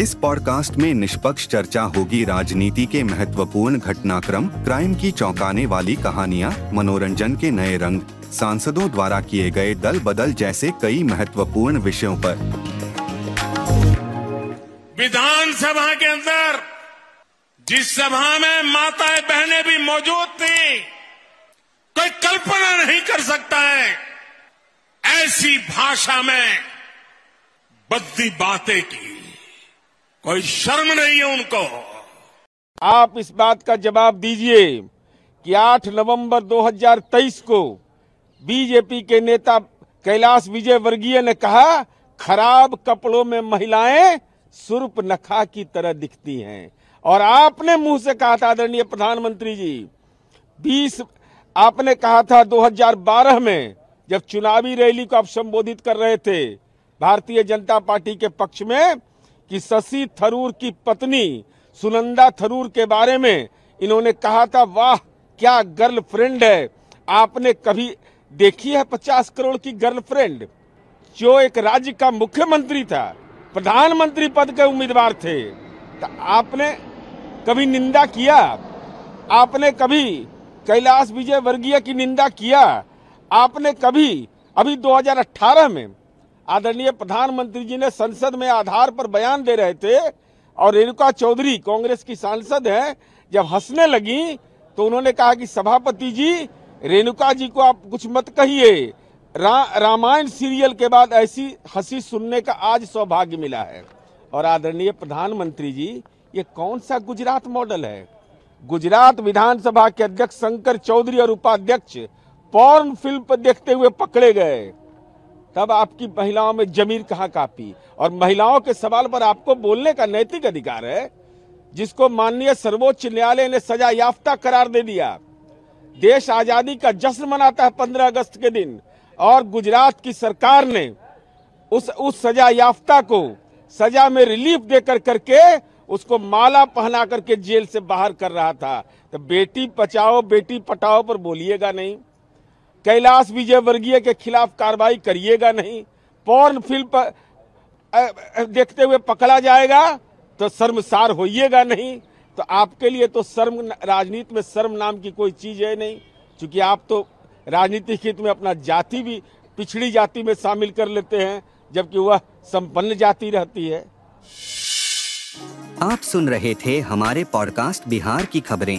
इस पॉडकास्ट में निष्पक्ष चर्चा होगी राजनीति के महत्वपूर्ण घटनाक्रम, क्राइम की चौंकाने वाली कहानियाँ, मनोरंजन के नए रंग, सांसदों द्वारा किए गए दल बदल जैसे कई महत्वपूर्ण विषयों पर। विधानसभा के अंदर, जिस सभा में माताएँ बहनें भी मौजूद थी, कोई कल्पना नहीं कर सकता है, ऐसी भाषा में बद्दी बातें की। कोई शर्म नहीं है उनको। आप इस बात का जवाब दीजिए कि 8 नवंबर 2023 को बीजेपी के नेता कैलाश विजय वर्गीय ने कहा, खराब कपड़ों में महिलाएँ सुर्प नखा की तरह दिखती हैं। और आपने मुँह से कहा था, आदरणीय प्रधानमंत्री जी 20 आपने कहा था 2012 में जब चुनावी रैली को आप संबोधित कर रहे थे, भारतीय जनता पार्टी के पक्ष में कि शशि थरूर की पत्नी सुनंदा थरूर के बारे में इन्होंने कहा था, वाह, क्या गर्लफ्रेंड है। आपने कभी देखी है पचास करोड़ की गर्लफ्रेंड? जो एक राज्य का मुख्यमंत्री था, प्रधानमंत्री पद के उम्मीदवार थे। तो आपने कभी निंदा किया? आपने कभी कैलाश विजय वर्गीय की निंदा किया? आपने कभी, अभी 2018 में आदरणीय प्रधानमंत्री जी ने संसद में आधार पर बयान दे रहे थे और रेणुका चौधरी कांग्रेस की सांसद है जब हंसने लगी तो उन्होंने कहा कि सभापति जी रेणुका जी को आप कुछ मत कहिए। रा, रामायण सीरियल के बाद ऐसी हँसी सुनने का आज सौभाग्य मिला है। और आदरणीय प्रधानमंत्री जी ये कौन सा गुजरात मॉडल है? गुजरात विधानसभा के अध्यक्ष शंकर चौधरी और उपाध्यक्ष पॉर्न फ़िल्म देखते हुए पकड़े गए। तब आपकी महिलाओं में जमीर कहाँ कापी? और महिलाओं के सवाल पर आपको बोलने का नैतिक अधिकार है, जिसको माननीय सर्वोच्च न्यायालय ने सजा याफ्ता करार दे दिया। देश आज़ादी का जश्न मनाता है पंद्रह अगस्त के दिन, और गुजरात की सरकार ने उस उस सजा याफ्ता को सजा में रिलीफ देकर करके उसको माला पहना करके जेल से बाहर कर रहा था। तो बेटी बचाओ, बेटी पटाओ पर बोलिएगा नहीं। कैलाश विजय वर्गीय के खिलाफ कार्रवाई करिएगा नहीं। पॉर्न फ़िल्म पर देखते हुए पकड़ा जाएगा तो शर्मसार होइएगा नहीं। तो आपके लिए तो शर्म, राजनीति में शर्म नाम की कोई चीज़ है नहीं। क्योंकि आप तो राजनीतिक हित में अपना जाति भी, पिछड़ी जाति में शामिल कर लेते हैं, जबकि वह संपन्न जाति रहती है। आप सुन रहे थे हमारे पॉडकास्ट बिहार की खबरें।